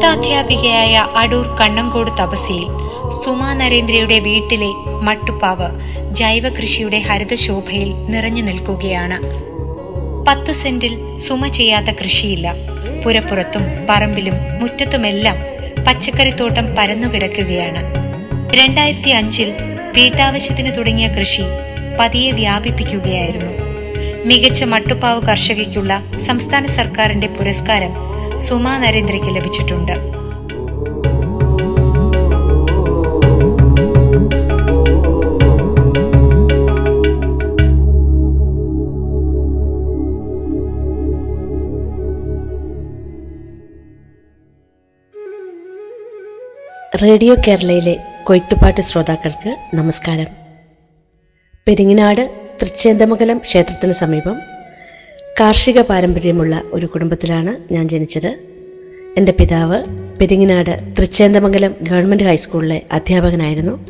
നൃത്താധ്യാപികയായ അടൂർ കണ്ണങ്കോട് തപസിയിൽ സുമ നരേന്ദ്രയുടെ വീട്ടിലെ മട്ടുപ്പാവ് ജൈവ കൃഷിയുടെ ഹരിതശോഭയിൽ നിറഞ്ഞു നിൽക്കുകയാണ്. പത്തു സെന്റിൽ സുമ ചെയ്യാത്ത കൃഷിയില്ല. പുരപ്പുറത്തും പറമ്പിലും മുറ്റത്തുമെല്ലാം പച്ചക്കറിത്തോട്ടം പരന്നുകിടക്കുകയാണ്. രണ്ടായിരത്തി അഞ്ചിൽ വീട്ടാവശ്യത്തിന് തുടങ്ങിയ കൃഷി പതിയെ വ്യാപിപ്പിക്കുകയായിരുന്നു. മികച്ച മട്ടുപ്പാവ് കർഷകയ്ക്കുള്ള സംസ്ഥാന സർക്കാരിന്റെ പുരസ്കാരം സുമ നരേന്ദ്രയ്ക്ക് ലഭിച്ചിട്ടുണ്ട്. റേഡിയോ കേരളയിലെ കൊയ്ത്തുപാട്ട് ശ്രോതാക്കൾക്ക് നമസ്കാരം. പെരിങ്ങിനാട് തൃച്ചേന്തമംഗലം ക്ഷേത്രത്തിന് സമീപം കാർഷിക പാരമ്പര്യമുള്ള ഒരു കുടുംബത്തിലാണ് ഞാൻ ജനിച്ചത്. എന്റെ പിതാവ് പെരിങ്ങനാട് തൃച്ചേന്തമംഗലം ഗവൺമെന്റ് ഹൈസ്കൂളിലെ അധ്യാപകനായിരുന്നു.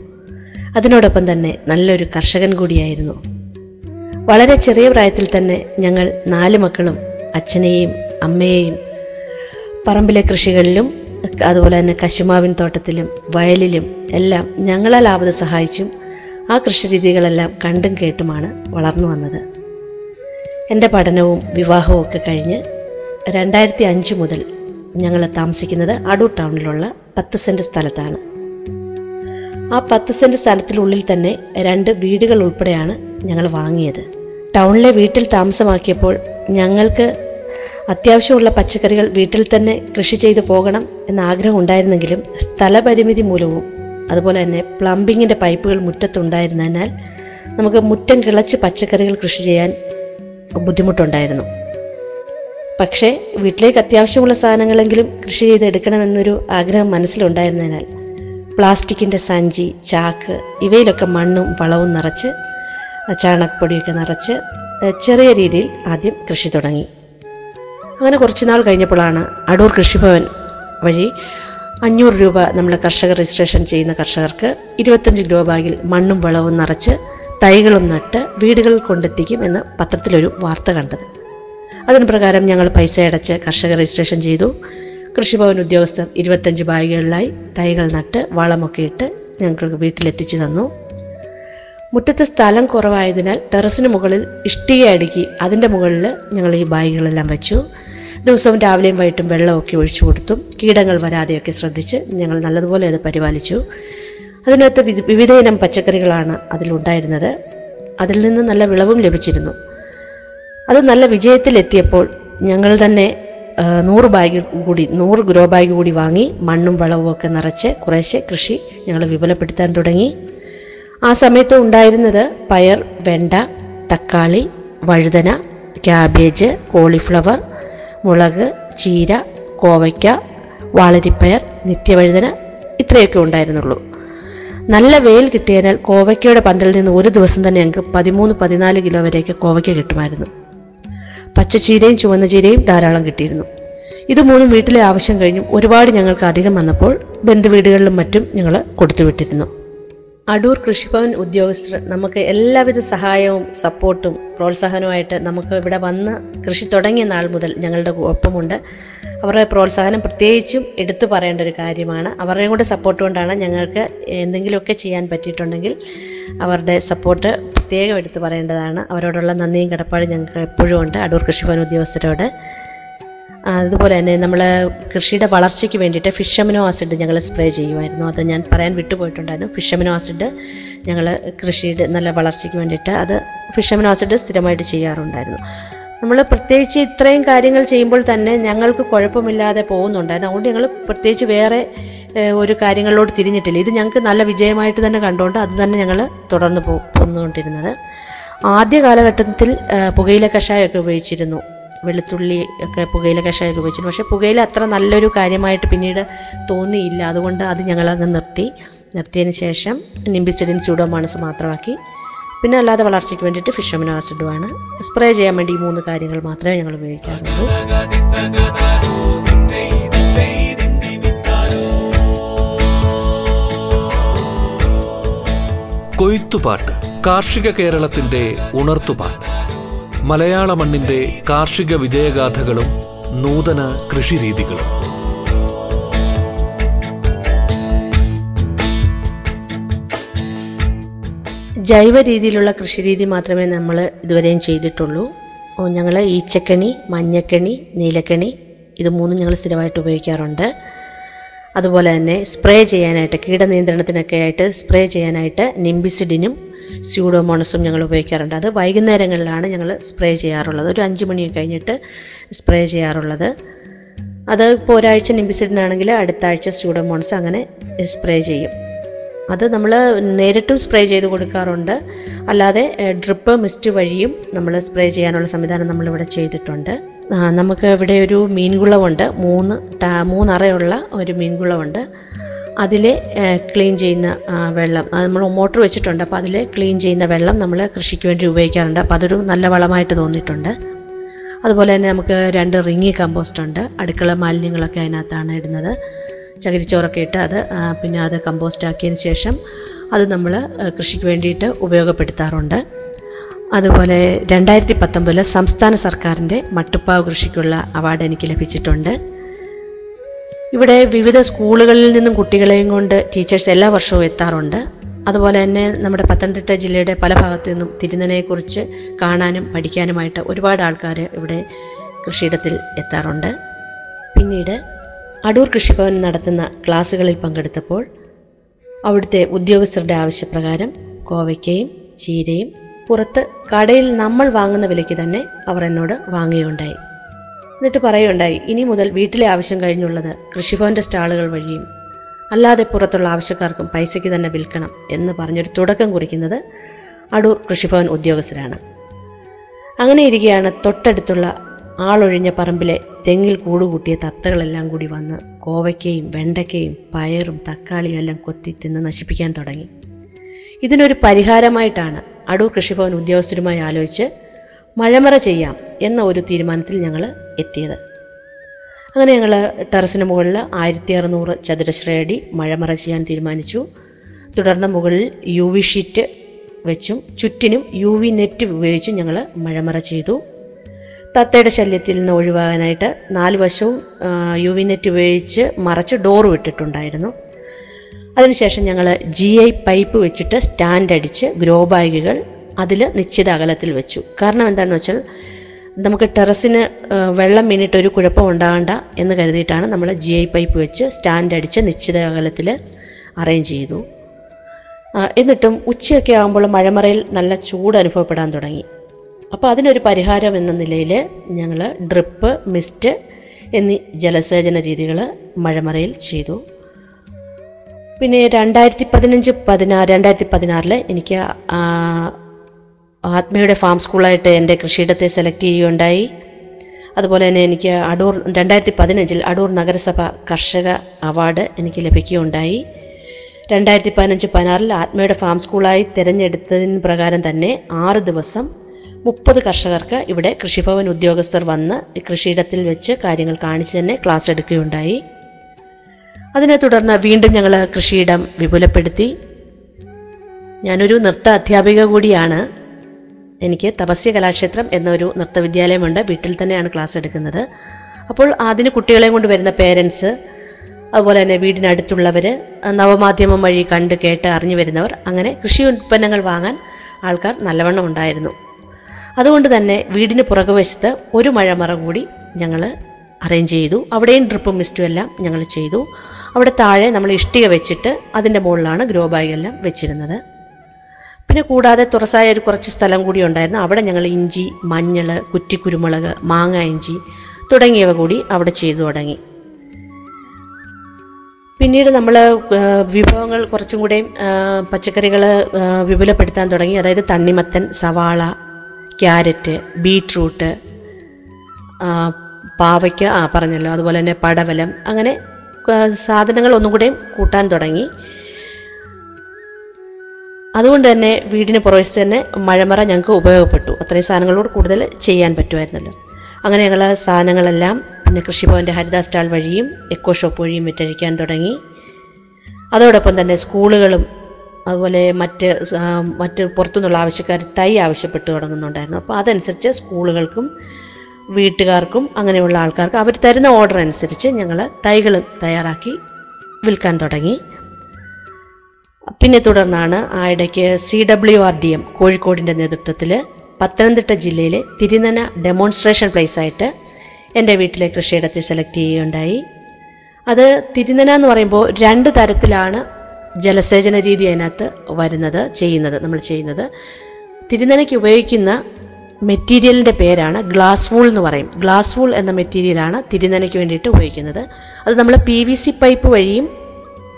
അതിനോടൊപ്പം തന്നെ നല്ലൊരു കർഷകൻ കൂടിയായിരുന്നു. വളരെ ചെറിയ പ്രായത്തിൽ തന്നെ ഞങ്ങൾ നാല് മക്കളും അച്ഛനെയും അമ്മയെയും പറമ്പിലെ കൃഷികളിലും അതുപോലെ തന്നെ കശുമാവിൻ തോട്ടത്തിലും വയലിലും എല്ലാം ഞങ്ങളെ ആവത് സഹായിച്ചും ആ കൃഷിരീതികളെല്ലാം കണ്ടും കേട്ടുമാണ് വളർന്നു വന്നത്. എന്റെ പഠനവും വിവാഹവും ഒക്കെ കഴിഞ്ഞ് രണ്ടായിരത്തി അഞ്ച് മുതൽ ഞങ്ങൾ താമസിക്കുന്നത് അടൂർ ടൗണിലുള്ള പത്ത് സെന്റ് സ്ഥലത്താണ്. ആ പത്ത് സെന്റ് സ്ഥലത്തിനുള്ളിൽ തന്നെ രണ്ട് വീടുകൾ ഉൾപ്പെടെയാണ് ഞങ്ങൾ വാങ്ങിയത്. ടൗണിലെ വീട്ടിൽ താമസമാക്കിയപ്പോൾ ഞങ്ങൾക്ക് അത്യാവശ്യമുള്ള പച്ചക്കറികൾ വീട്ടിൽ തന്നെ കൃഷി ചെയ്തു പോകണം എന്ന ആഗ്രഹം ഉണ്ടായിരുന്നെങ്കിലും സ്ഥലപരിമിതി മൂലവും അതുപോലെ തന്നെ പ്ലംബിങ്ങിന്റെ പൈപ്പുകൾ മുറ്റത്തുണ്ടായിരുന്നതിനാൽ നമുക്ക് മുറ്റം കിളച്ച് പച്ചക്കറികൾ കൃഷി ചെയ്യാൻ ബുദ്ധിമുട്ടുണ്ടായിരുന്നു. പക്ഷേ വീട്ടിലേക്ക് അത്യാവശ്യമുള്ള സാധനങ്ങളെങ്കിലും കൃഷി ചെയ്തെടുക്കണമെന്നൊരു ആഗ്രഹം മനസ്സിലുണ്ടായിരുന്നതിനാൽ പ്ലാസ്റ്റിക്കിന്റെ സഞ്ചി ചാക്ക് ഇവയിലൊക്കെ മണ്ണും വളവും നിറച്ച് ചാണകപ്പൊടിയൊക്കെ നിറച്ച് ചെറിയ രീതിയിൽ ആദ്യം കൃഷി തുടങ്ങി. അങ്ങനെ കുറച്ച് നാൾ കഴിഞ്ഞപ്പോഴാണ് അടൂർ കൃഷിഭവൻ വഴി അഞ്ഞൂറ് രൂപ നമ്മൾ കർഷക രജിസ്ട്രേഷൻ ചെയ്യുന്ന കർഷകർക്ക് ഇരുപത്തഞ്ച് കിലോ ബാഗിൽ മണ്ണും വളവും നിറച്ച് തൈകളും നട്ട് വീടുകളിൽ കൊണ്ടെത്തിക്കും എന്ന് പത്രത്തിലൊരു വാർത്ത കണ്ടത്. അതിന് പ്രകാരം ഞങ്ങൾ പൈസ അടച്ച് കർഷക രജിസ്ട്രേഷൻ ചെയ്തു. കൃഷിഭവൻ ഉദ്യോഗസ്ഥർ ഇരുപത്തഞ്ച് ബാഗുകളിലായി തൈകൾ നട്ട് വളമൊക്കെ ഇട്ട് ഞങ്ങൾക്ക് വീട്ടിലെത്തിച്ചു തന്നു. മുറ്റത്ത് സ്ഥലം കുറവായതിനാൽ ടെറസിന് മുകളിൽ ഇഷ്ടിക അടുക്കി അതിന്റെ മുകളിൽ ഞങ്ങൾ ഈ ബാഗുകളെല്ലാം വെച്ചു. ദിവസവും രാവിലെയും വൈകിട്ടും വെള്ളമൊക്കെ ഒഴിച്ചു കൊടുത്തും കീടങ്ങൾ വരാതെയൊക്കെ ശ്രദ്ധിച്ച് ഞങ്ങൾ നല്ലതുപോലെ അത് പരിപാലിച്ചു. അതിനകത്ത് വിധ വിവിധ ഇനം പച്ചക്കറികളാണ് അതിലുണ്ടായിരുന്നത്. അതിൽ നിന്ന് നല്ല വിളവും ലഭിച്ചിരുന്നു. അത് നല്ല വിജയത്തിലെത്തിയപ്പോൾ ഞങ്ങൾ തന്നെ നൂറ് ബാഗ് കൂടി നൂറ് ഗ്രോ ബാഗ് കൂടി വാങ്ങി മണ്ണും വളവും ഒക്കെ നിറച്ച് കുറേശ്ശെ കൃഷി ഞങ്ങൾ വിപുലപ്പെടുത്താൻ തുടങ്ങി. ആ സമയത്ത് ഉണ്ടായിരുന്നത് പയർ വെണ്ട തക്കാളി വഴുതന ക്യാബേജ് കോളിഫ്ലവർ മുളക് ചീര കോവയ്ക്ക വാളരിപ്പയർ നിത്യവഴുതന ഇത്രയൊക്കെ ഉണ്ടായിരുന്നുള്ളൂ. നല്ല വെയിൽ കിട്ടിയതിനാൽ കോവയ്ക്കയുടെ പന്തലിൽ നിന്ന് ഒരു ദിവസം തന്നെ ഞങ്ങൾക്ക് പതിമൂന്ന് പതിനാല് കിലോ വരെയൊക്കെ കോവയ്ക്ക കിട്ടുമായിരുന്നു. പച്ചച്ചീരയും ചുവന്ന ചീരയും ധാരാളം കിട്ടിയിരുന്നു. ഇത് മൂന്നും വീട്ടിലെ ആവശ്യം കഴിഞ്ഞും ഒരുപാട് ഞങ്ങൾക്ക് അധികം വന്നപ്പോൾ ബന്ധുവീടുകളിലും മറ്റും ഞങ്ങൾ കൊടുത്തുവിട്ടിരുന്നു. അടൂർ കൃഷിഭവൻ ഉദ്യോഗസ്ഥർ നമുക്ക് എല്ലാവിധ സഹായവും സപ്പോർട്ടും പ്രോത്സാഹനവുമായിട്ട് നമുക്ക് ഇവിടെ വന്ന് കൃഷി തുടങ്ങിയ നാൾ മുതൽ ഞങ്ങളുടെ ഒപ്പമുണ്ട്. അവരുടെ പ്രോത്സാഹനം പ്രത്യേകിച്ചും എടുത്തു പറയേണ്ട ഒരു കാര്യമാണ്. അവരുടെയും കൂടെ സപ്പോർട്ട് കൊണ്ടാണ് ഞങ്ങൾക്ക് എന്തെങ്കിലുമൊക്കെ ചെയ്യാൻ പറ്റിയിട്ടുണ്ടെങ്കിൽ അവരുടെ സപ്പോർട്ട് പ്രത്യേകം എടുത്തു പറയേണ്ടതാണ്. അവരോടുള്ള നന്ദിയും കടപ്പാടും ഞങ്ങൾക്ക് എപ്പോഴും ഉണ്ട്. അടൂർ കൃഷിഭവൻ ഉദ്യോഗസ്ഥരോട്. അതുപോലെ തന്നെ നമ്മൾ കൃഷിയുടെ വളർച്ചയ്ക്ക് വേണ്ടിയിട്ട് ഫിഷമിനോ ആസിഡ് ഞങ്ങൾ സ്പ്രേ ചെയ്യുമായിരുന്നു. അത് ഞാൻ പറയാൻ വിട്ടുപോയിട്ടുണ്ടായിരുന്നു. ഫിഷമിനോ ആസിഡ് ഞങ്ങൾ കൃഷിയുടെ നല്ല വളർച്ചയ്ക്ക് വേണ്ടിയിട്ട് അത് ഫിഷമിനോ ആസിഡ് സ്ഥിരമായിട്ട് ചെയ്യാറുണ്ടായിരുന്നു. നമ്മൾ പ്രത്യേകിച്ച് ഇത്രയും കാര്യങ്ങൾ ചെയ്യുമ്പോൾ തന്നെ ഞങ്ങൾക്ക് കുഴപ്പമില്ലാതെ പോകുന്നുണ്ടായിരുന്നു. അതുകൊണ്ട് ഞങ്ങൾ പ്രത്യേകിച്ച് വേറെ ഒരു കാര്യങ്ങളിലോട്ട് തിരിഞ്ഞിട്ടില്ല. ഇത് ഞങ്ങൾക്ക് നല്ല വിജയമായിട്ട് തന്നെ കണ്ടുകൊണ്ട് അത് തന്നെ ഞങ്ങൾ തുടർന്ന് പോന്നുകൊണ്ടിരുന്നത്. ആദ്യ കാലഘട്ടത്തിൽ പുകയില കഷായമൊക്കെ ഉപയോഗിച്ചിരുന്നു. വെളുത്തുള്ളി ഒക്കെ പുകയില കഷായം ഉപയോഗിച്ചിരുന്നു. പക്ഷേ പുകയില അത്ര നല്ലൊരു കാര്യമായിട്ട് പിന്നീട് തോന്നിയില്ല. അതുകൊണ്ട് അത് ഞങ്ങളങ്ങ് നിർത്തി. നിർത്തിയതിന് ശേഷം നിംബിസിഡിൻ സ്യൂഡോമാണസ് മാത്രമാക്കി. പിന്നെ അല്ലാതെ വളർച്ചയ്ക്ക് വേണ്ടിയിട്ട് ഫിഷ് അമിനോ ആസിഡുമാണ് സ്പ്രേ ചെയ്യാൻ വേണ്ടി ഈ മൂന്ന് കാര്യങ്ങൾ മാത്രമേ ഞങ്ങൾ ഉപയോഗിക്കാറുള്ളൂ. കൊയ്ത്തുപാട്ട് കാർഷിക കേരളത്തിന്റെ ഉണർത്തുപാട്ട്. മലയാള മണ്ണിന്റെ കാർഷിക വിജയഗാഥകളും നൂതന കൃഷിരീതികളും. ജൈവ രീതിയിലുള്ള കൃഷിരീതി മാത്രമേ നമ്മൾ ഇതുവരെയും ചെയ്തിട്ടുള്ളൂ. ഞങ്ങൾ ഈച്ചക്കണി മഞ്ഞക്കണി നീലക്കണി ഇത് മൂന്നും ഞങ്ങൾ സ്ഥിരമായിട്ട് ഉപയോഗിക്കാറുണ്ട്. അതുപോലെ തന്നെ സ്പ്രേ ചെയ്യാനായിട്ട് കീടനിയന്ത്രണത്തിനൊക്കെ ആയിട്ട് സ്പ്രേ ചെയ്യാനായിട്ട് നിംബിസിഡിനും സ്യൂഡോമോണസും ഞങ്ങൾ ഉപയോഗിക്കാറുണ്ട്. അത് വൈകുന്നേരങ്ങളിലാണ് ഞങ്ങൾ സ്പ്രേ ചെയ്യാറുള്ളത്. ഒരു അഞ്ച് മണി കഴിഞ്ഞിട്ട് സ്പ്രേ ചെയ്യാറുള്ളത്. അത് ഇപ്പോൾ ഒരാഴ്ച നിമ്പിസിഡിനാണെങ്കിൽ അടുത്ത ആഴ്ച സ്യൂഡോമോണസ് അങ്ങനെ സ്പ്രേ ചെയ്യും. അത് നമ്മൾ നേരിട്ടും സ്പ്രേ ചെയ്ത് കൊടുക്കാറുണ്ട്. അല്ലാതെ ഡ്രിപ്പ് മിസ്റ്റ് വഴിയും നമ്മൾ സ്പ്രേ ചെയ്യാനുള്ള സംവിധാനം നമ്മളിവിടെ ചെയ്തിട്ടുണ്ട്. നമുക്ക് ഇവിടെ ഒരു മീൻകുളമുണ്ട്. മൂന്ന് മൂന്നറയുള്ള ഒരു മീൻകുളമുണ്ട്. അതിൽ ക്ലീൻ ചെയ്യുന്ന വെള്ളം. നമ്മൾ മോട്ടർ വെച്ചിട്ടുണ്ട്. അപ്പോൾ അതിൽ ക്ലീൻ ചെയ്യുന്ന വെള്ളം നമ്മൾ കൃഷിക്ക് വേണ്ടി ഉപയോഗിക്കാറുണ്ട്. അപ്പോൾ അതൊരു നല്ല വളമായിട്ട് തോന്നിയിട്ടുണ്ട്. അതുപോലെ തന്നെ നമുക്ക് രണ്ട് റിങ്ങി കമ്പോസ്റ്റ് ഉണ്ട്. അടുക്കള മാലിന്യങ്ങളൊക്കെ അതിനകത്താണ് ഇടുന്നത്. ചകിരിച്ചോറൊക്കെ ഇട്ട് അത് പിന്നെ അത് കമ്പോസ്റ്റ് ആക്കിയതിന് ശേഷം അത് നമ്മൾ കൃഷിക്ക് വേണ്ടിയിട്ട് ഉപയോഗപ്പെടുത്താറുണ്ട്. അതുപോലെ രണ്ടായിരത്തി പത്തൊമ്പതിൽ സംസ്ഥാന സർക്കാരിന്റെ മട്ടുപ്പാവ് കൃഷിക്കുള്ള അവാർഡ് എനിക്ക് ലഭിച്ചിട്ടുണ്ട്. ഇവിടെ വിവിധ സ്കൂളുകളിൽ നിന്നും കുട്ടികളെയും കൊണ്ട് ടീച്ചേഴ്സ് എല്ലാ വർഷവും എത്താറുണ്ട്. അതുപോലെ തന്നെ നമ്മുടെ പത്തനംതിട്ട ജില്ലയുടെ പല ഭാഗത്തു നിന്നും തിരുനെക്കുറിച്ച് കാണാനും പഠിക്കാനുമായിട്ട് ഒരുപാട് ആൾക്കാർ ഇവിടെ കൃഷിയിടത്തിൽ എത്താറുണ്ട്. പിന്നീട് അടൂർ കൃഷിഭവൻ നടത്തുന്ന ക്ലാസ്സുകളിൽ പങ്കെടുത്തപ്പോൾ അവിടുത്തെ ഉദ്യോഗസ്ഥരുടെ ആവശ്യപ്രകാരം കോവയ്ക്കയും ചീരയും പുറത്ത് കടയിൽ നമ്മൾ വാങ്ങുന്ന വിലയ്ക്ക് തന്നെ അവർ എന്നോട് വാങ്ങുകയുണ്ടായി. എന്നിട്ട് പറയുകയുണ്ടായി ഇനി മുതൽ വീട്ടിലെ ആവശ്യം കഴിഞ്ഞുള്ളത് കൃഷിഭവന്റെ സ്റ്റാളുകൾ വഴിയും അല്ലാതെ പുറത്തുള്ള ആവശ്യക്കാർക്കും പൈസയ്ക്ക് തന്നെ വിൽക്കണം എന്ന് പറഞ്ഞൊരു തുടക്കം കുറിക്കുന്നത് അടൂർ കൃഷിഭവൻ ഉദ്യോഗസ്ഥരാണ്. അങ്ങനെ ഇരിക്കെയാണ് തൊട്ടടുത്തുള്ള ആളൊഴിഞ്ഞ പറമ്പിലെ തെങ്ങിൽ കൂടുകൂട്ടിയ തത്തകളെല്ലാം കൂടി വന്ന് കോവയ്ക്കയും വെണ്ടയ്ക്കയും പയറും തക്കാളിയും എല്ലാം കൊത്തി തിന്ന് നശിപ്പിക്കാൻ തുടങ്ങി. ഇതിനൊരു പരിഹാരമായിട്ടാണ് അടൂർ കൃഷിഭവൻ ഉദ്യോഗസ്ഥരുമായി ആലോചിച്ച് മഴമറ ചെയ്യാം എന്ന ഒരു തീരുമാനത്തിൽ ഞങ്ങൾ എത്തിയത്. അങ്ങനെ ഞങ്ങൾ ടെറസിന് മുകളിൽ ആയിരത്തി അറുന്നൂറ് ചതുരശ്രയടി മഴമറ ചെയ്യാൻ തീരുമാനിച്ചു. തുടർന്ന് മുകളിൽ യു വി ഷീറ്റ് വെച്ചും ചുറ്റിനും യു വി നെറ്റ് ഉപയോഗിച്ചും ഞങ്ങൾ മഴമറ ചെയ്തു. തത്തയുടെ ശല്യത്തിൽ നിന്ന് ഒഴിവാകാനായിട്ട് നാല് വശവും യു വി നെറ്റ് ഉപയോഗിച്ച് മറച്ച് ഡോർ വിട്ടിട്ടുണ്ടായിരുന്നു. അതിനുശേഷം ഞങ്ങൾ ജി ഐ പൈപ്പ് വെച്ചിട്ട് സ്റ്റാൻഡ് അടിച്ച് ഗ്രോ ബാഗുകൾ അതിൽ നിശ്ചിത അകലത്തിൽ വെച്ചു. കാരണം എന്താണെന്ന് വെച്ചാൽ നമുക്ക് ടെറസിന് വെള്ളം വീണിട്ട് ഒരു കുഴപ്പം ഉണ്ടാകണ്ട എന്ന് കരുതിയിട്ടാണ് നമ്മൾ ജി ഐ പൈപ്പ് വെച്ച് സ്റ്റാൻഡ് അടിച്ച് നിശ്ചിത അകലത്തിൽ അറേഞ്ച് ചെയ്തു എന്നിട്ടും ഉച്ചയൊക്കെ ആകുമ്പോൾ മഴമറയിൽ നല്ല ചൂട് അനുഭവപ്പെടാൻ തുടങ്ങി. അപ്പോൾ അതിനൊരു പരിഹാരം എന്ന നിലയിൽ ഞങ്ങൾ ഡ്രിപ്പ് മിസ്റ്റ് എന്നീ ജലസേചന രീതികൾ മഴമറയിൽ ചെയ്തു. പിന്നെ രണ്ടായിരത്തി പതിനഞ്ച് പതിനാറ് രണ്ടായിരത്തി പതിനാറിൽ എനിക്ക് ആത്മയുടെ ഫാം സ്കൂളായിട്ട് എന്റെ കൃഷിയിടത്തെ സെലക്ട് ചെയ്യുകയുണ്ടായി. അതുപോലെ തന്നെ എനിക്ക് അടൂർ രണ്ടായിരത്തി പതിനഞ്ചിൽ അടൂർ നഗരസഭ കർഷക അവാർഡ് എനിക്ക് ലഭിക്കുകയുണ്ടായി. രണ്ടായിരത്തി പതിനഞ്ച് പതിനാറിൽ ആത്മയുടെ ഫാം സ്കൂളായി തിരഞ്ഞെടുത്തതിന് പ്രകാരം തന്നെ ആറ് ദിവസം മുപ്പത് കർഷകർക്ക് ഇവിടെ കൃഷിഭവൻ ഉദ്യോഗസ്ഥർ വന്ന് കൃഷിയിടത്തിൽ വെച്ച് കാര്യങ്ങൾ കാണിച്ച് തന്നെ ക്ലാസ് എടുക്കുകയുണ്ടായി. അതിനെ തുടർന്ന് വീണ്ടും ഞങ്ങൾ കൃഷിയിടം വിപുലപ്പെടുത്തി. ഞാനൊരു നൃത്ത അധ്യാപിക കൂടിയാണ്. എനിക്ക് തപസ്യ കലാക്ഷേത്രം എന്നൊരു നൃത്തവിദ്യാലയമുണ്ട്. വീട്ടിൽ തന്നെയാണ് ക്ലാസ് എടുക്കുന്നത്. അപ്പോൾ അതിന് കുട്ടികളെയും കൊണ്ട് വരുന്ന പേരൻസ് അതുപോലെ തന്നെ വീടിനടുത്തുള്ളവർ നവമാധ്യമം വഴി കണ്ട് കേട്ട് അറിഞ്ഞു വരുന്നവർ അങ്ങനെ കൃഷി ഉൽപ്പന്നങ്ങൾ വാങ്ങാൻ ആൾക്കാർ നല്ലവണ്ണം ഉണ്ടായിരുന്നു. അതുകൊണ്ട് തന്നെ വീടിന് പുറകുവശത്ത് ഒരു മഴമറ കൂടി ഞങ്ങൾ അറേഞ്ച് ചെയ്തു. അവിടെയും ഡ്രിപ്പും മിസ്റ്റും എല്ലാം ഞങ്ങൾ ചെയ്തു. അവിടെ താഴെ നമ്മൾ ഇഷ്ടിക വെച്ചിട്ട് അതിന്റെ മുകളിലാണ് ഗ്രോ ബാഗ് എല്ലാം വെച്ചിരുന്നത്. പിന്നെ കൂടാതെ തുറസായ ഒരു കുറച്ച് സ്ഥലം കൂടി ഉണ്ടായിരുന്നു. അവിടെ ഞങ്ങൾ ഇഞ്ചി മഞ്ഞൾ കുറ്റിക്കുരുമുളക് മാങ്ങ ഇഞ്ചി തുടങ്ങിയവ കൂടി അവിടെ ചെയ്തു തുടങ്ങി. പിന്നീട് നമ്മൾ വിഭവങ്ങൾ കുറച്ചും കൂടെ പച്ചക്കറികൾ വിപുലപ്പെടുത്താൻ തുടങ്ങി. അതായത് തണ്ണിമത്തൻ സവാള ക്യാരറ്റ് ബീട്രൂട്ട് പാവയ്ക്ക ആ പറഞ്ഞല്ലോ. അതുപോലെ തന്നെ പടവലം അങ്ങനെ സാധനങ്ങൾ ഒന്നും കൂടെയും കൂട്ടാൻ തുടങ്ങി. അതുകൊണ്ട് തന്നെ വീടിന് പുറവശത്ത് തന്നെ മഴമറ ഞങ്ങൾക്ക് ഉപയോഗപ്പെട്ടു. അത്രയും സാധനങ്ങളോട് കൂടുതൽ ചെയ്യാൻ പറ്റുമായിരുന്നല്ലോ. അങ്ങനെ ഞങ്ങൾ സാധനങ്ങളെല്ലാം പിന്നെ കൃഷിഭവന്റെ ഹരിദാസ് സ്റ്റാൾ വഴിയും എക്കോ ഷോപ്പ് വഴിയും വിറ്റഴിക്കാൻ തുടങ്ങി. അതോടൊപ്പം തന്നെ സ്കൂളുകളും അതുപോലെ മറ്റ് മറ്റ് പുറത്തുനിന്നുള്ള ആവശ്യക്കാർ തൈ ആവശ്യപ്പെട്ട് തുടങ്ങുന്നുണ്ടായിരുന്നു. അപ്പോൾ അതനുസരിച്ച് സ്കൂളുകൾക്കും വീട്ടുകാർക്കും അങ്ങനെയുള്ള ആൾക്കാർക്ക് അവർ തരുന്ന ഓർഡർ അനുസരിച്ച് ഞങ്ങൾ തൈകൾ തയ്യാറാക്കി വിൽക്കാൻ തുടങ്ങി. പിന്നെ തുടർന്നാണ് ആ ഇടയ്ക്ക് C W R D M കോഴിക്കോടിന്റെ നേതൃത്വത്തിൽ പത്തനംതിട്ട ജില്ലയിലെ തിരുനന ഡെമോൺസ്ട്രേഷൻ പ്ലേസ് ആയിട്ട് എന്റെ വീട്ടിലെ കൃഷിയിടത്തെ സെലക്ട് ചെയ്യുകയുണ്ടായി. അത് തിരുനന എന്ന് പറയുമ്പോൾ രണ്ട് തരത്തിലാണ് ജലസേചന രീതി അതിനകത്ത് വരുന്നത് ചെയ്യുന്നത് നമ്മൾ ചെയ്യുന്നത്. തിരുനനയ്ക്ക് ഉപയോഗിക്കുന്ന മെറ്റീരിയലിന്റെ പേരാണ് ഗ്ലാസ് വൂൾ എന്ന് പറയും. ഗ്ലാസ് വൂൾ എന്ന മെറ്റീരിയലാണ് തിരുനനയ്ക്ക് വേണ്ടിയിട്ട് ഉപയോഗിക്കുന്നത്. അത് നമ്മൾ പി വി സി പൈപ്പ് വഴിയും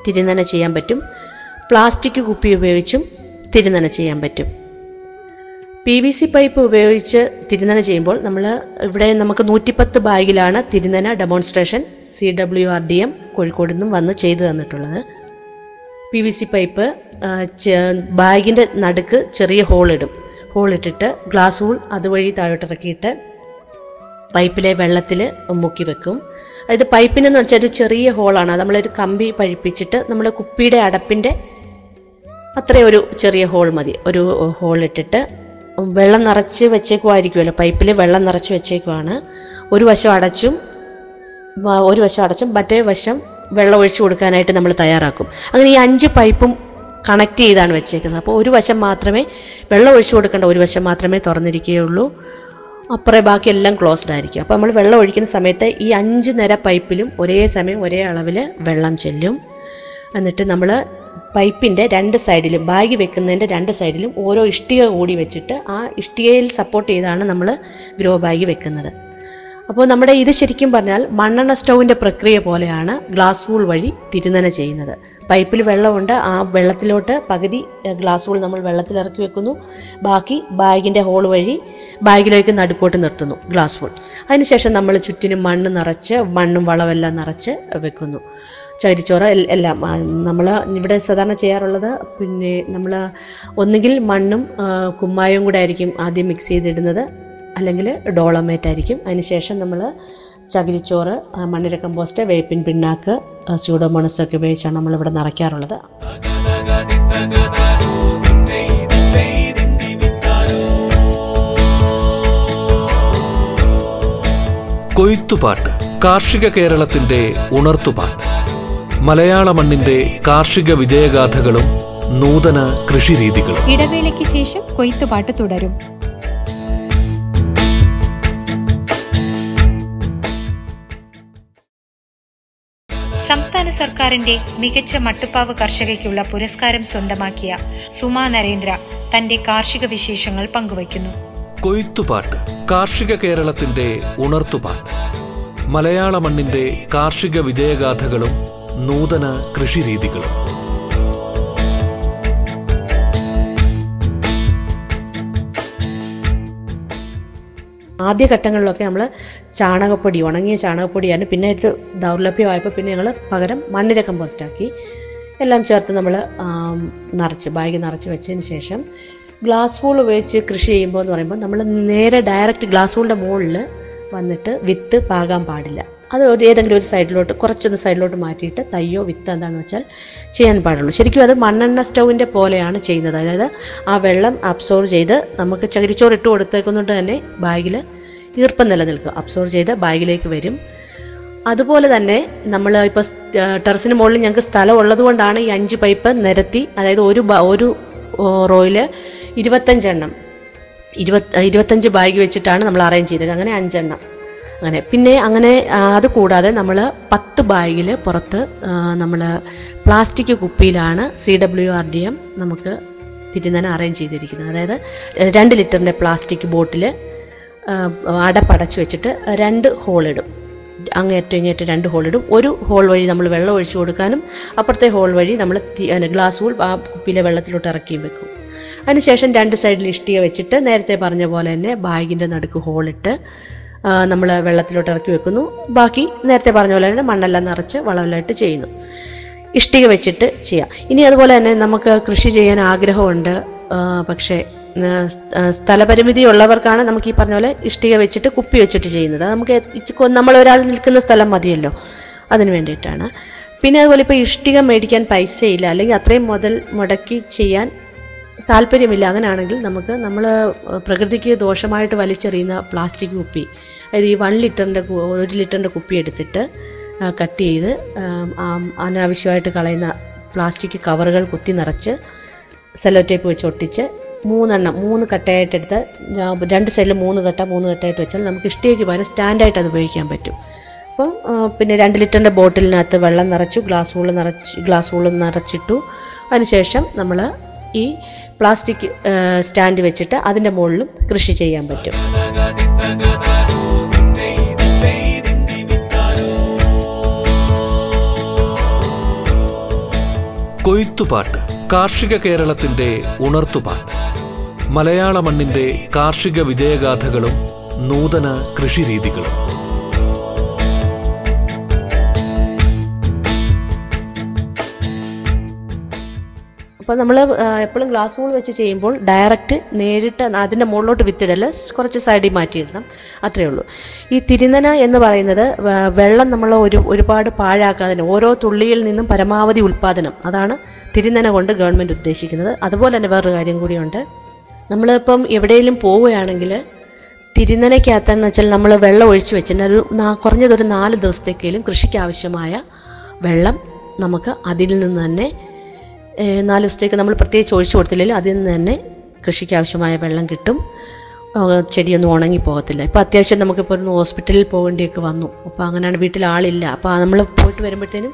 തിരുനന ചെയ്യാൻ പറ്റും. പ്ലാസ്റ്റിക് കുപ്പി ഉപയോഗിച്ചും തിരുനന ചെയ്യാൻ പറ്റും. പി വി സി പൈപ്പ് ഉപയോഗിച്ച് തിരുനന ചെയ്യുമ്പോൾ നമ്മൾ ഇവിടെ നമുക്ക് നൂറ്റിപ്പത്ത് ബാഗിലാണ് തിരുനന demonstration C W R D M Kozhikode നിന്നും വന്ന് ചെയ്തു തന്നിട്ടുള്ളത്. പി വി സി പൈപ്പ് ബാഗിന്റെ നടുക്ക് ചെറിയ ഹോളിടും ഹോളിട്ടിട്ട് ഗ്ലാസ് ഹോൾ അതുവഴി താഴോട്ടിറക്കിയിട്ട് പൈപ്പിലെ വെള്ളത്തിൽ മുക്കി വെക്കും. അതായത് പൈപ്പിനെന്ന് വെച്ചാൽ ഒരു ചെറിയ ഹോളാണ് നമ്മളൊരു കമ്പി പഴിപ്പിച്ചിട്ട് നമ്മൾ കുപ്പിയുടെ അടപ്പിന്റെ അത്രയും ഒരു ചെറിയ ഹോൾ മതി. ഒരു ഹോൾ ഇട്ടിട്ട് വെള്ളം നിറച്ച് വെച്ചേക്കുമായിരിക്കുമല്ലോ പൈപ്പിൽ വെള്ളം നിറച്ച് വെച്ചേക്കുവാണ്. ഒരു വശം അടച്ചും ഒരു വശം അടച്ചും മറ്റേ വശം വെള്ളം ഒഴിച്ചു കൊടുക്കാനായിട്ട് നമ്മൾ തയ്യാറാക്കും. അങ്ങനെ ഈ അഞ്ച് പൈപ്പും കണക്ട് ചെയ്താണ് വെച്ചേക്കുന്നത്. അപ്പോൾ ഒരു വശം മാത്രമേ വെള്ളം ഒഴിച്ചു കൊടുക്കേണ്ട ഒരു വശം മാത്രമേ തുറന്നിരിക്കുകയുള്ളൂ. അപ്പുറേ ബാക്കി എല്ലാം ക്ലോസ്ഡ് ആയിരിക്കും. അപ്പോൾ നമ്മൾ വെള്ളം ഒഴിക്കുന്ന സമയത്ത് ഈ അഞ്ച് നിര പൈപ്പിലും ഒരേ സമയം ഒരേ അളവിൽ വെള്ളം ചെല്ലും. എന്നിട്ട് നമ്മൾ പൈപ്പിന്റെ രണ്ട് സൈഡിലും ബാഗ് വെക്കുന്നതിന്റെ രണ്ട് സൈഡിലും ഓരോ ഇഷ്ടിക കൂടി വെച്ചിട്ട് ആ ഇഷ്ടികയിൽ സപ്പോർട്ട് ചെയ്താണ് നമ്മൾ ഗ്രോ ബാഗ് വെക്കുന്നത്. അപ്പോൾ നമ്മുടെ ഇത് ശരിക്കും പറഞ്ഞാൽ മണ്ണെണ്ണ സ്റ്റൗവിന്റെ പ്രക്രിയ പോലെയാണ് ഗ്ലാസ് വൂൾ വഴി തിരുനന ചെയ്യുന്നത്. പൈപ്പിൽ വെള്ളമുണ്ട് ആ വെള്ളത്തിലോട്ട് പകുതി ഗ്ലാസ് വൂൾ നമ്മൾ വെള്ളത്തിൽ ഇറക്കി വെക്കുന്നു. ബാക്കി ബാഗിന്റെ ഹോൾ വഴി ബാഗിലേക്ക് നടുക്കോട്ട് നിർത്തുന്നു ഗ്ലാസ് വൂൾ അതിനുശേഷം നമ്മൾ ചുറ്റിനും മണ്ണ് നിറച്ച് മണ്ണും വളമെല്ലാം നിറച്ച് വെക്കുന്നു. ചകിരിച്ചോറ് എല്ലാം. നമ്മൾ ഇവിടെ സാധാരണ ചെയ്യാറുള്ളത് പിന്നെ നമ്മൾ ഒന്നുകിൽ മണ്ണും കുമ്മായവും കൂടെ ആയിരിക്കും ആദ്യം മിക്സ് ചെയ്തിടുന്നത്. അല്ലെങ്കിൽ ഡോളമേറ്റ് ആയിരിക്കും. അതിനുശേഷം നമ്മൾ ചകിരിച്ചോറ് മണ്ണിര കമ്പോസ്റ്റ് വേപ്പിൻ പിണ്ണാക്ക് സ്യൂഡോമോണസ് ഒക്കെ ഉപയോഗിച്ചാണ് നമ്മളിവിടെ നിറയ്ക്കാറുള്ളത്. കൊയ്ത്തുപാട്ട് കാർഷിക കേരളത്തിന്റെ ഉണർത്തുപാട്ട്. മലയാള മണ്ണിന്റെ കാർഷിക വിജയഗാഥകളും നൂതന കൃഷിരീതികളും. ഇടവേളയ്ക്ക് ശേഷം കൊയ്ത്തുപാട്ട് തുടരും. സംസ്ഥാന സർക്കാരിന്റെ മികച്ച മട്ടുപ്പാവ് കർഷകയ്ക്കുള്ള പുരസ്കാരം സ്വന്തമാക്കിയ സുമാ നരേന്ദ്ര തന്റെ കാർഷിക വിശേഷങ്ങൾ പങ്കുവയ്ക്കുന്നു. കൊയ്ത്തുപാട്ട് കാർഷിക കേരളത്തിന്റെ ഉണർത്തുപാട്ട്. മലയാള മണ്ണിന്റെ കാർഷിക വിജയഗാഥകളും നൂതന കൃഷിരീതികളും ആദ്യ ഘട്ടങ്ങളിലൊക്കെ നമ്മൾ ചാണകപ്പൊടി ഉണങ്ങിയ ചാണകപ്പൊടിയാണ് പിന്നെ ഇത് ദൗർലഭ്യമായപ്പോൾ പിന്നെ ഞങ്ങൾ പകരം മണ്ണിര കമ്പോസ്റ്റാക്കി എല്ലാം ചേർത്ത് നമ്മൾ നിറച്ച് ബാഗ് നിറച്ച് വെച്ചതിന് ശേഷം ഗ്ലാസ് വൂൾ ഉപയോഗിച്ച് കൃഷി ചെയ്യുമ്പോൾ എന്ന് പറയുമ്പോൾ നമ്മൾ നേരെ ഡയറക്റ്റ് ഗ്ലാസ് വൂളിന്റെ മുകളിൽ വന്നിട്ട് വിത്ത് പാകാൻ പാടില്ല. അത് ഒരു ഏതെങ്കിലും ഒരു സൈഡിലോട്ട് കുറച്ചൊന്ന് സൈഡിലോട്ട് മാറ്റിയിട്ട് തയ്യോ വിത്ത് എന്താണെന്ന് വെച്ചാൽ ചെയ്യാൻ പാടുള്ളൂ. ശരിക്കും അത് മണ്ണെണ്ണ സ്റ്റൗവിന്റെ പോലെയാണ് ചെയ്യുന്നത്. അതായത് ആ വെള്ളം അബ്സോർവ് ചെയ്ത് നമുക്ക് ചകിരിച്ചോറ് ഇട്ട് കൊടുത്തേക്കുന്നതുകൊണ്ട് തന്നെ ബാഗിൽ ഈർപ്പം നിലനിൽക്കും. അബ്സോർവ് ചെയ്ത് ബാഗിലേക്ക് വരും. അതുപോലെ തന്നെ നമ്മൾ ഇപ്പോൾ ടെറസിന് മുകളിൽ ഞങ്ങൾക്ക് സ്ഥലം ഉള്ളതുകൊണ്ടാണ് ഈ അഞ്ച് പൈപ്പ് നിരത്തി അതായത് ഒരു ഒരു റോയിൽ ഇരുപത്തഞ്ചെണ്ണം ഇരുപത്തി ഇരുപത്തഞ്ച് ബാഗ് വെച്ചിട്ടാണ് നമ്മൾ അറേഞ്ച് ചെയ്തത്. അങ്ങനെ അഞ്ചെണ്ണം. അങ്ങനെ. പിന്നെ അങ്ങനെ അത് കൂടാതെ നമ്മൾ പത്ത് ബാഗിൽ പുറത്ത് നമ്മൾ plastic കുപ്പിയിലാണ് C W R D M നമുക്ക് തിരുനന അറേഞ്ച് ചെയ്തിരിക്കുന്നത്. അതായത് രണ്ട് ലിറ്ററിന്റെ പ്ലാസ്റ്റിക് ബോട്ടിൽ അടപ്പടച്ച് വെച്ചിട്ട് രണ്ട് ഹോളിടും അങ്ങേറ്റം ഇങ്ങേറ്റം രണ്ട് ഹോളിടും ഒരു ഹോൾ വഴി നമ്മൾ വെള്ളം ഒഴിച്ചു കൊടുക്കാനും അപ്പുറത്തെ ഹോൾ വഴി നമ്മൾ ഗ്ലാസ് ഹോൾ ആ കുപ്പിയിലെ വെള്ളത്തിലോട്ട് ഇറക്കിയും വെക്കും. അതിനുശേഷം രണ്ട് സൈഡിൽ ഇഷ്ടിക വെച്ചിട്ട് നേരത്തെ പറഞ്ഞ പോലെ തന്നെ ബാഗിന്റെ നടുക്ക് ഹോളിട്ട് നമ്മൾ വെള്ളത്തിലോട്ട് ഇറക്കി വെക്കുന്നു. ബാക്കി നേരത്തെ പറഞ്ഞ പോലെ തന്നെ മണ്ണെല്ലാം നിറച്ച് വളമെല്ലാമായിട്ട് ചെയ്യുന്നു. ഇഷ്ടിക വെച്ചിട്ട് ചെയ്യാം. ഇനി അതുപോലെ തന്നെ നമുക്ക് കൃഷി ചെയ്യാൻ ആഗ്രഹമുണ്ട്. പക്ഷേ സ്ഥലപരിമിതി ഉള്ളവർക്കാണ് നമുക്ക് ഈ പറഞ്ഞ പോലെ ഇഷ്ടിക വെച്ചിട്ട് കുപ്പി വെച്ചിട്ട് ചെയ്യുന്നത്. നമുക്ക് നമ്മൾ ഒരാൾ നിൽക്കുന്ന സ്ഥലം മതിയല്ലോ. അതിന് വേണ്ടിയിട്ടാണ്. പിന്നെ അതുപോലെ ഇപ്പോൾ ഇഷ്ടിക മേടിക്കാൻ പൈസയില്ല. അല്ലെങ്കിൽ അത്രയും മുതൽ മുടക്കി ചെയ്യാൻ താല്പര്യമില്ല. അങ്ങനെയാണെങ്കിൽ നമുക്ക് നമ്മൾ പ്രകൃതിക്ക് ദോഷമായിട്ട് വലിച്ചെറിയുന്ന പ്ലാസ്റ്റിക് കുപ്പി അതായത് ഈ വൺ ലിറ്ററിന്റെ ഒരു ലിറ്ററിന്റെ കുപ്പി എടുത്തിട്ട് കട്ട് ചെയ്ത് അനാവശ്യമായിട്ട് കളയുന്ന പ്ലാസ്റ്റിക് കവറുകൾ കുത്തി നിറച്ച് സെല്ലോ ടേപ്പ് വെച്ച് ഒട്ടിച്ച് മൂന്നെണ്ണം മൂന്ന് കട്ടയായിട്ട് എടുത്ത് രണ്ട് സൈഡിൽ മൂന്ന് കട്ട മൂന്ന് കട്ടയായിട്ട് വെച്ചാൽ നമുക്ക് ഇഷ്ടിയേക്ക് പകരം സ്റ്റാൻഡായിട്ട് അത് ഉപയോഗിക്കാൻ പറ്റും. അപ്പം പിന്നെ രണ്ട് ലിറ്ററിന്റെ ബോട്ടിലിനകത്ത് വെള്ളം നിറച്ചു ഗ്ലാസ് ഉള്ളിൽ നിറച്ച് ഗ്ലാസ് ഉള്ളിൽ നിറച്ചിട്ടു. അതിനുശേഷം നമ്മൾ ഈ പ്ലാസ്റ്റിക് സ്റ്റാൻഡ് വെച്ചിട്ട് അതിന്റെ മുകളിലും കൃഷി ചെയ്യാൻ പറ്റും. കൊയ്ത്തുപാട്ട് കാർഷിക കേരളത്തിന്റെ ഉണർത്തുപാട്ട്. മലയാള മണ്ണിന്റെ കാർഷിക വിജയഗാഥകളും നൂതന കൃഷിരീതികളും. അപ്പോൾ നമ്മൾ എപ്പോഴും ഗ്ലാസ് വൂൾ വെച്ച് ചെയ്യുമ്പോൾ ഡയറക്റ്റ് നേരിട്ട് അതിന്റെ മുകളിലോട്ട് വിത്തിടൽ കുറച്ച് സൈഡിൽ മാറ്റിയിടണം. അത്രയേ ഉള്ളൂ. ഈ തിരുനന എന്ന് പറയുന്നത് വെള്ളം നമ്മൾ ഒരു ഒരുപാട് പാഴാക്കാതെ ഓരോ തുള്ളിയിൽ നിന്നും പരമാവധി ഉൽപ്പാദനം. അതാണ് തിരുനന കൊണ്ട് ഗവൺമെന്റ് ഉദ്ദേശിക്കുന്നത്. അതുപോലെ തന്നെ വേറൊരു കാര്യം കൂടിയുണ്ട്. നമ്മളിപ്പം എവിടെയെങ്കിലും പോവുകയാണെങ്കിൽ തിരുനനയ്ക്കകത്തെന്ന് വെച്ചാൽ നമ്മൾ വെള്ളം ഒഴിച്ചു വെച്ചാൽ ഒരു കുറഞ്ഞതൊരു നാല് ദിവസത്തേക്കെങ്കിലും കൃഷിക്ക് ആവശ്യമായ വെള്ളം നമുക്ക് അതിൽ നിന്ന് തന്നെ നാല് ദിവസത്തേക്ക് നമ്മൾ പ്രത്യേകിച്ച് ഒഴിച്ചു കൊടുത്തില്ലെങ്കിൽ അതിൽ നിന്ന് തന്നെ കൃഷിക്ക് ആവശ്യമായ വെള്ളം കിട്ടും. ചെടിയൊന്നും ഉണങ്ങി പോകത്തില്ല. ഇപ്പോൾ അത്യാവശ്യം നമുക്കിപ്പോൾ ഒന്ന് ഹോസ്പിറ്റലിൽ പോകേണ്ടിയൊക്കെ വന്നു. അപ്പോൾ അങ്ങനെയാണ് വീട്ടിൽ ആളില്ല. അപ്പോൾ നമ്മൾ പോയിട്ട് വരുമ്പോഴത്തേനും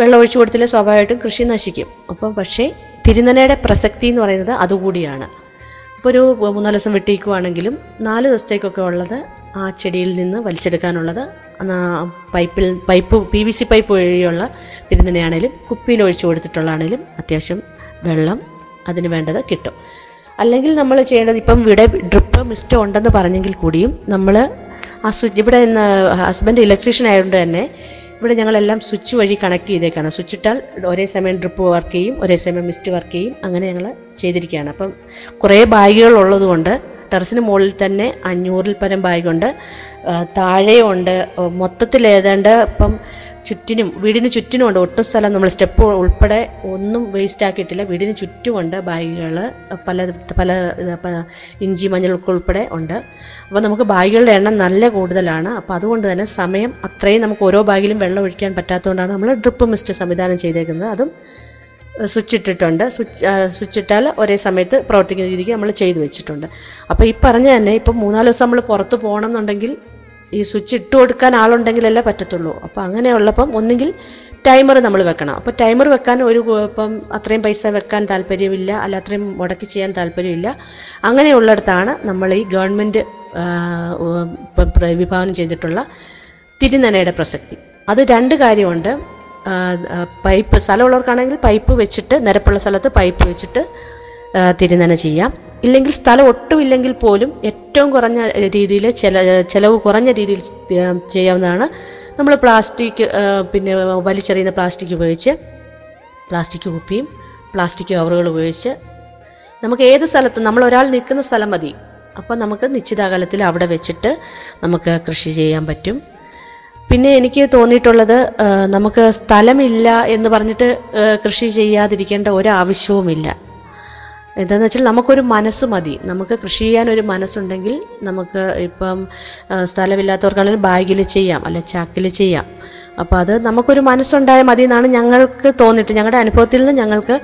വെള്ളം ഒഴിച്ചു കൊടുത്തില്ല സ്വാഭാവികമായിട്ടും കൃഷി നശിക്കും. അപ്പം പക്ഷേ തിരുനനയുടെ പ്രസക്തി എന്ന് പറയുന്നത് അതുകൂടിയാണ്. ഇപ്പോൾ ഒരു മൂന്നാൽ ദിവസം വെട്ടിക്കുവാണെങ്കിലും നാല് ദിവസത്തേക്കൊക്കെ ഉള്ളത് ആ ചെടിയിൽ നിന്ന് വലിച്ചെടുക്കാനുള്ളത്. പൈപ്പിൽ pipe P V C pipe വഴിയുള്ള തിരുന്നനെയാണേലും കുപ്പിയിൽ ഒഴിച്ചു കൊടുത്തിട്ടുള്ളതാണേലും അത്യാവശ്യം വെള്ളം അതിന് വേണ്ടത് കിട്ടും. അല്ലെങ്കിൽ നമ്മൾ ചെയ്യേണ്ടത് ഇപ്പം ഇവിടെ ഡ്രിപ്പ് മിസ്റ്റോ ഉണ്ടെന്ന് പറഞ്ഞെങ്കിൽ കൂടിയും നമ്മൾ ആ സ്വിച്ച് ഇവിടെ ഹസ്ബൻഡ് ഇലക്ട്രീഷ്യൻ ആയതുകൊണ്ട് തന്നെ ഇവിടെ ഞങ്ങളെല്ലാം സ്വിച്ച് വഴി കണക്ട് ചെയ്തേക്കാണ്. സ്വിച്ച് ഇട്ടാൽ ഒരേ സമയം ഡ്രിപ്പ് വർക്ക് ചെയ്യും ഒരേ സമയം മിസ്റ്റ് വർക്ക് ചെയ്യും അങ്ങനെ ഞങ്ങൾ ചെയ്തിരിക്കുകയാണ്. അപ്പം കുറേ ബാഗുകൾ ഉള്ളതുകൊണ്ട് ടെറസിന് മുകളിൽ തന്നെ അഞ്ഞൂറിൽ പരം ബാഗുണ്ട്. താഴെയുണ്ട് മൊത്തത്തിൽ ഏതാണ്ട് ഇപ്പം ചുറ്റിനും വീടിന് ചുറ്റിനുമുണ്ട് ഒട്ടും സ്ഥലം നമ്മൾ സ്റ്റെപ്പ് ഉൾപ്പെടെ ഒന്നും വേസ്റ്റ് ആക്കിയിട്ടില്ല. വീടിന് ചുറ്റുമുണ്ട് ബാഗുകൾ പല പല ഇഞ്ചി മഞ്ഞളൊക്കെ ഉൾപ്പെടെ ഉണ്ട്. അപ്പോൾ നമുക്ക് ബാഗുകളുടെ എണ്ണം നല്ല കൂടുതലാണ്. അപ്പോൾ അതുകൊണ്ട് തന്നെ സമയം അത്രയും നമുക്ക് ഓരോ ബാഗിലും വെള്ളം ഒഴിക്കാൻ പറ്റാത്തതുകൊണ്ടാണ് നമ്മൾ ഡ്രിപ്പ് മിസ്റ്റ് സംവിധാനം ചെയ്തേക്കുന്നത്. അതും സ്വിച്ച് ഇട്ടിട്ടുണ്ട് സ്വിച്ച് സ്വിച്ച് ഇട്ടാൽ ഒരേ സമയത്ത് പ്രവർത്തിക്കുന്ന രീതിക്ക് നമ്മൾ ചെയ്തു വെച്ചിട്ടുണ്ട്. അപ്പോൾ ഈ പറഞ്ഞ തന്നെ ഇപ്പം മൂന്നാൽ ദിവസം നമ്മൾ പുറത്ത് പോകണം എന്നുണ്ടെങ്കിൽ ഈ സ്വിച്ച് ഇട്ട് കൊടുക്കാൻ ആളുണ്ടെങ്കിലല്ലേ പറ്റത്തുള്ളൂ. അപ്പോൾ അങ്ങനെയുള്ളപ്പം ഒന്നുകിൽ ടൈമർ നമ്മൾ വെക്കണം. അപ്പോൾ ടൈമർ വെക്കാൻ ഒരു ഇപ്പം അത്രയും പൈസ വെക്കാൻ താല്പര്യമില്ല. അല്ല അത്രയും മുടക്കി ചെയ്യാൻ താല്പര്യമില്ല. അങ്ങനെയുള്ളിടത്താണ് നമ്മൾ ഈ ഗവൺമെന്റ് വിഭാവനം ചെയ്തിട്ടുള്ള തിരുനനയുടെ പ്രസക്തി. അത് രണ്ട് കാര്യമുണ്ട്. പൈപ്പ് സ്ഥലമുള്ളവർക്കാണെങ്കിൽ പൈപ്പ് വെച്ചിട്ട് നിരപ്പുള്ള സ്ഥലത്ത് പൈപ്പ് വെച്ചിട്ട് തിരുനന ചെയ്യാം. ഇല്ലെങ്കിൽ സ്ഥലം ഒട്ടുമില്ലെങ്കിൽ പോലും ഏറ്റവും കുറഞ്ഞ രീതിയിൽ ചില ചിലവ് കുറഞ്ഞ രീതിയിൽ ചെയ്യാവുന്നതാണ് നമ്മൾ പ്ലാസ്റ്റിക് പിന്നെ വലിച്ചെറിയുന്ന പ്ലാസ്റ്റിക് ഉപയോഗിച്ച് പ്ലാസ്റ്റിക് കുപ്പിയും പ്ലാസ്റ്റിക് കവറുകൾ ഉപയോഗിച്ച് നമുക്ക് ഏത് സ്ഥലത്തും നമ്മൾ ഒരാൾ നിൽക്കുന്ന സ്ഥലം മതി. അപ്പോൾ നമുക്ക് നിശ്ചിത അകലത്തിൽ അവിടെ വെച്ചിട്ട് നമുക്ക് കൃഷി ചെയ്യാൻ പറ്റും. പിന്നെ എനിക്ക് തോന്നിയിട്ടുള്ളത് നമുക്ക് സ്ഥലമില്ല എന്ന് പറഞ്ഞിട്ട് കൃഷി ചെയ്യാതിരിക്കേണ്ട ഒരാവശ്യവുമില്ല. എന്താണെന്ന് വെച്ചാൽ നമുക്കൊരു മനസ്സ് മതി. നമുക്ക് കൃഷി ചെയ്യാൻ ഒരു മനസ്സുണ്ടെങ്കിൽ നമുക്ക് ഇപ്പം സ്ഥലമില്ലാത്തവർക്കാണെങ്കിൽ ബാഗിൽ ചെയ്യാം അല്ലെ ചാക്കിൽ ചെയ്യാം. അപ്പോൾ അത് നമുക്കൊരു മനസ്സുണ്ടായാൽ മതി എന്നാണ് ഞങ്ങൾക്ക് തോന്നിയിട്ട് ഞങ്ങളുടെ അനുഭവത്തിൽ നിന്ന് ഞങ്ങൾക്ക്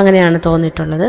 അങ്ങനെയാണ് തോന്നിയിട്ടുള്ളത്.